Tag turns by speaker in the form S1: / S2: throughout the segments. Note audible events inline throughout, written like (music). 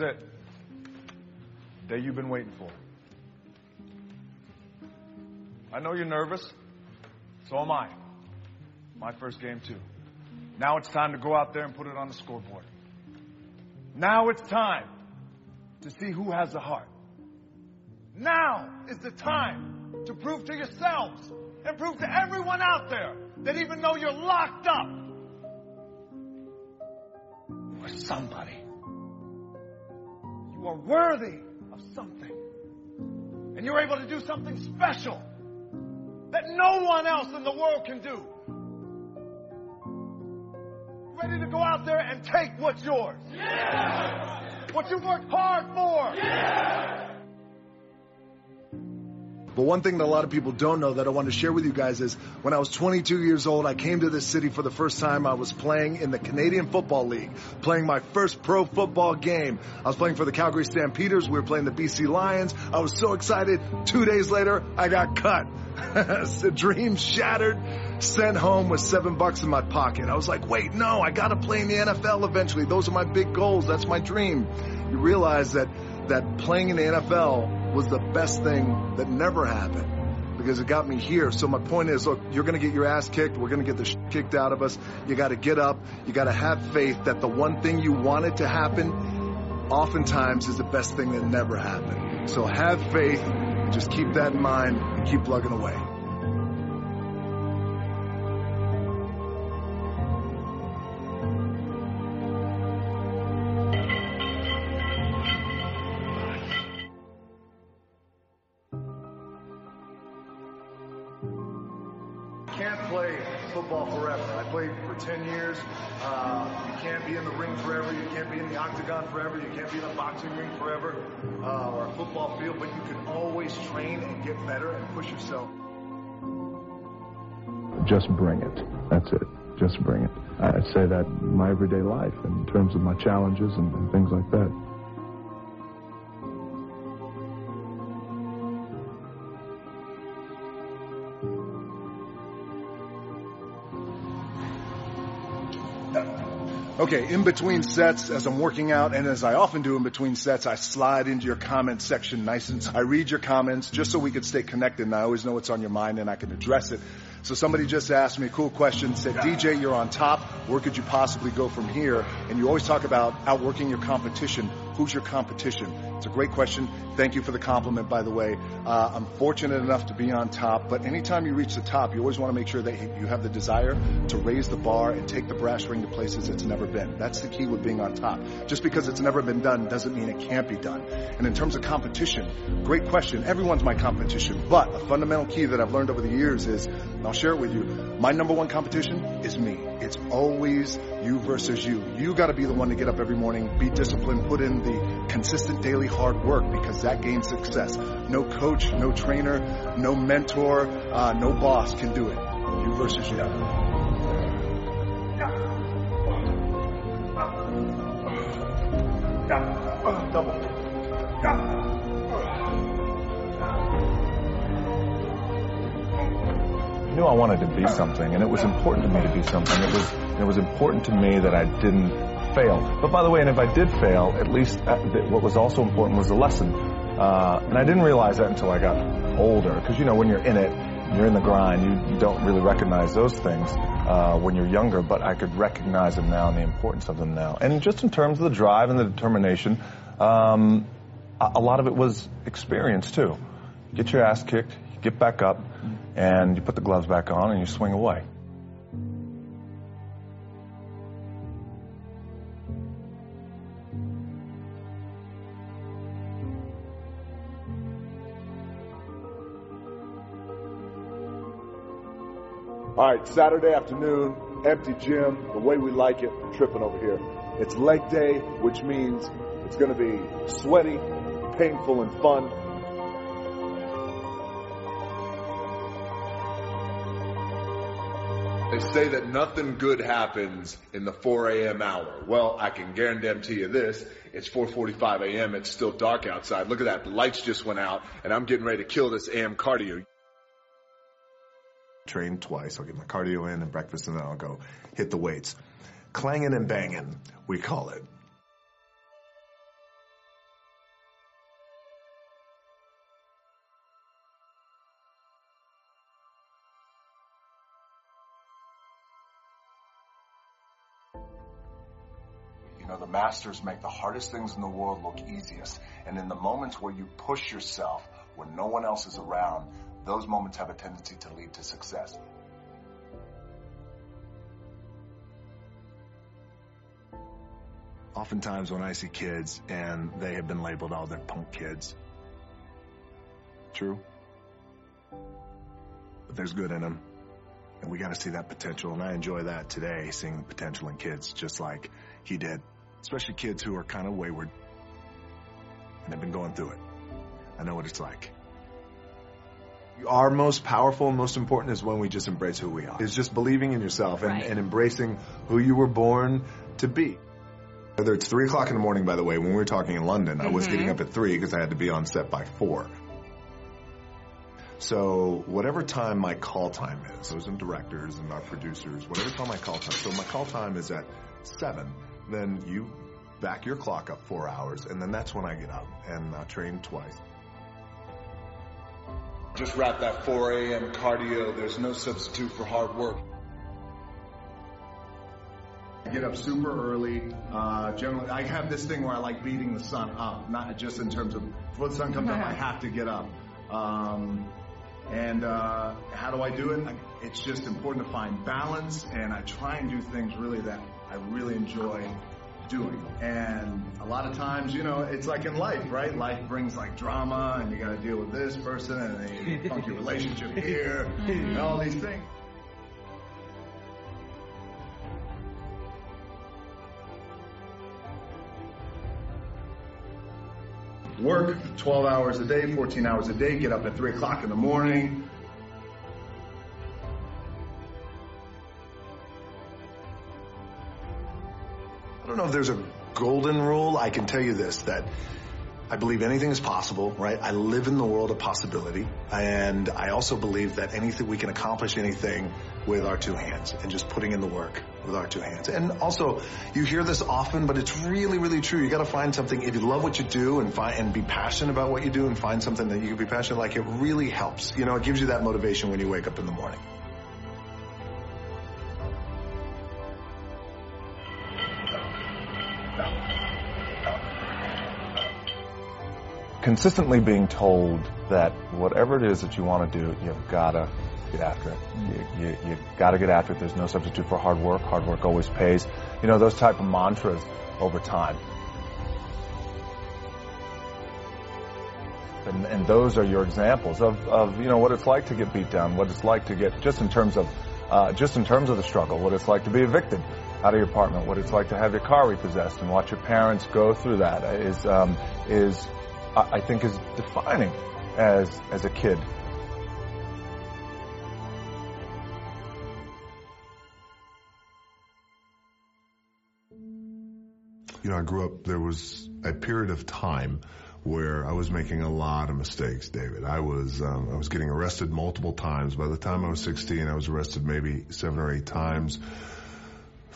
S1: it. Day you've been waiting for. I know you're nervous. So am I. My first game, too. Now it's time to go out there and put it on the scoreboard. Now it's time to see who has the heart. Now is the time to prove to yourselves and prove to everyone out there that even though you're locked up, you are somebody. You are worthy of something. And you're able to do something special that no one else in the world can do. Ready to go out there and take what's yours. Yeah! What you worked hard for. Yeah!
S2: But one thing that a lot of people don't know that I want to share with you guys is when I was 22 years old, I came to this city for the first time. I was playing in the Canadian Football League, playing my first pro football game. I was playing for the Calgary Stampeders. We were playing the BC Lions. I was so excited. Two days later, I got cut. (laughs) the dream shattered, sent home with seven bucks in my pocket. I was like, wait, no, I gotta play in the NFL eventually. Those are my big goals. That's my dream. You realize that, that playing in the NFL was the best thing that never happened because it got me here. So my point is, look, you're going to get your ass kicked. We're going to get the shit kicked out of us. You got to get up. You got to have faith that the one thing you wanted to happen oftentimes is the best thing that never happened. So have faith. Just keep that in mind and keep plugging away.
S1: Football forever. I played for 10 years. Uh, you can't be in the ring forever. You can't be in the octagon forever. You can't be in a boxing ring forever uh, or a football field, but you can always train and get better and push yourself.
S3: Just bring it. That's it. Just bring it. I say that in my everyday life in terms of my challenges and, and things like that.
S2: Okay, in between sets, as I'm working out, and as I often do in between sets, I slide into your comment section nice and I read your comments just so we can stay connected and I always know what's on your mind and I can address it. So somebody just asked me a cool question, said, DJ, you're on top. Where could you possibly go from here? And you always talk about outworking your competition. Who's your competition? It's a great question. Thank you for the compliment, by the way. Uh, I'm fortunate enough to be on top, but anytime you reach the top, you always want to make sure that you have the desire to raise the bar and take the brass ring to places it's never been. That's the key with being on top. Just because it's never been done doesn't mean it can't be done. And in terms of competition, great question. Everyone's my competition, but a fundamental key that I've learned over the years is, I'll share it with you, my number one competition is me. It's always you versus you. You got to be the one to get up every morning, be disciplined, put in the consistent daily hard work because that gains success. No coach, no trainer, no mentor, uh, no boss can do it. You versus you. Double.
S3: I knew I wanted to be something, and it was important to me to be something. It was it was important to me that I didn't fail. But by the way, and if I did fail, at least uh, what was also important was the lesson. Uh, and I didn't realize that until I got older, because you know when you're in it, you're in the grind, you, don't really recognize those things uh, when you're younger. But I could recognize them now and the importance of them now. And just in terms of the drive and the determination, um, a, lot of it was experience too. Get your ass kicked, get back up, and you put the gloves back on and you swing away.
S2: All right, Saturday afternoon, empty gym, the way we like it, tripping over here. It's leg day, which means it's going to be sweaty, painful, and fun. They say that nothing good happens in the 4 a.m. hour. Well, I can guarantee you this. It's 4.45 a.m. It's still dark outside. Look at that. The lights just went out and I'm getting ready to kill this AM cardio
S4: train twice. I'll get my cardio in and breakfast, and then I'll go hit the weights. Clanging and banging, we call it.
S5: You know, the masters make the hardest things in the world look easiest. And in the moments where you push yourself, when no one else is around, those moments have a tendency to lead to success.
S6: Oftentimes when I see kids and they have been labeled, oh, they're punk kids. True. But there's good in them. And we got to see that potential. And I enjoy that today, seeing the potential in kids just like he did. Especially kids who are kind of wayward and have been going through it. I know what it's like.
S7: Our most powerful and most important is when we just embrace who we are. It's just believing in yourself and,
S8: Right.
S7: and embracing who you were born to be.
S6: Whether it's three o'clock in the morning, by the way, when we were talking in London, I was
S8: Mm-hmm.
S6: getting up at three because I had to be on set by four. So whatever time my call time is, those and directors and our producers, whatever time my call time. So my call time is at seven. Then you back your clock up four hours, and then that's when I get up and I train twice.
S5: Just wrap that 4 a.m. cardio. There's no substitute for hard work. I get up super early. Uh, generally, I have this thing where I like beating the sun up, not just in terms of before the sun comes up, I (laughs) have to get up. Um, and uh, how do I do it? I- It's just important to find balance, and I try and do things really that I really enjoy doing. And lot of times, you know, it's like in life, right? Life brings like drama, and you got to deal with this person, and a funky relationship here, and all these things. Work 12 hours a day, 14 hours a day, get up at 3 o'clock in the morning.
S6: I don't know if there's a golden rule. I can tell you this, that I believe anything is possible, right? I live in the world of possibility. And I also believe that anything, we can accomplish anything with our two hands and just putting in the work with our two hands. And also, you hear this often, but it's really, really true. You gotta find something, if you love what you do and find, and be passionate about what you do and find something that you can be passionate like, it really helps. You know, it gives you that motivation when you wake up in the morning.
S2: Consistently being told that whatever it is that you want to do, you've got to get after it. You, you, you got to get after it. There's no substitute for hard work. Hard work always pays. You know, those type of mantras over time. And, and those are your examples of, of, you know, what it's like to get beat down, what it's like to get, just in terms of, uh, just in terms of the struggle, what it's like to be evicted out of your apartment, what it's like to have your car repossessed and watch your parents go through that is, um, is, I think is defining as, as a kid.
S9: You know, I grew up, there was a period of time where I was making a lot of mistakes, David. I was, um, I was getting arrested multiple times. By the time I was 16, I was arrested maybe seven or eight times,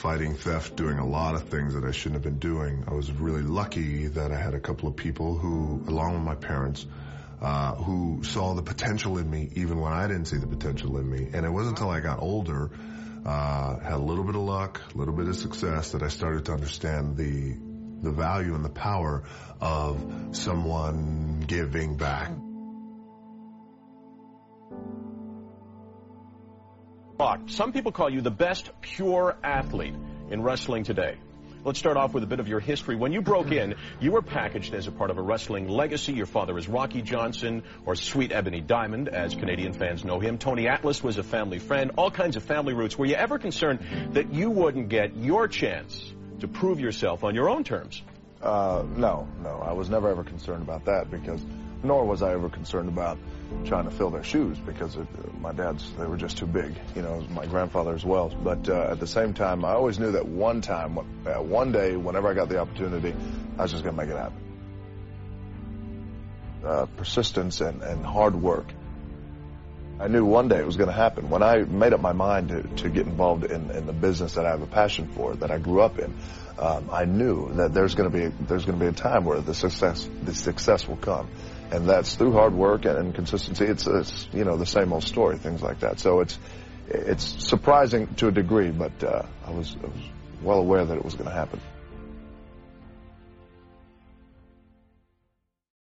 S9: fighting theft, doing a lot of things that I shouldn't have been doing. I was really lucky that I had a couple of people who, along with my parents, uh, who saw the potential in me even when I didn't see the potential in me. And it wasn't until I got older, uh, had a little bit of luck, a little bit of success that I started to understand the, the value and the power of someone giving back.
S10: Some people call you the best pure athlete in wrestling today. Let's start off with a bit of your history. When you broke in, you were packaged as a part of a wrestling legacy. Your father is Rocky Johnson, or Sweet Ebony Diamond, as Canadian fans know him. Tony Atlas was a family friend, all kinds of family roots. Were you ever concerned that you wouldn't get your chance to prove yourself on your own terms?
S2: Uh, no, no, I was never ever concerned about that because, nor was I ever concerned about trying to fill their shoes because it, my dad's they were just too big. You know, my grandfather as well. But uh, at the same time, I always knew that one time, uh, one day, whenever I got the opportunity, I was just going to make it happen. Uh, persistence and, and hard work. I knew one day it was going to happen. When I made up my mind to, to get involved in, in the business that I have a passion for, that I grew up in, um, I knew that there's going to be there's going to be a time where the success the success will come, and that's through hard work and, consistency. It's, it's you know the same old story, things like that. So it's it's surprising to a degree, but uh, I was I was well aware that it was going to happen.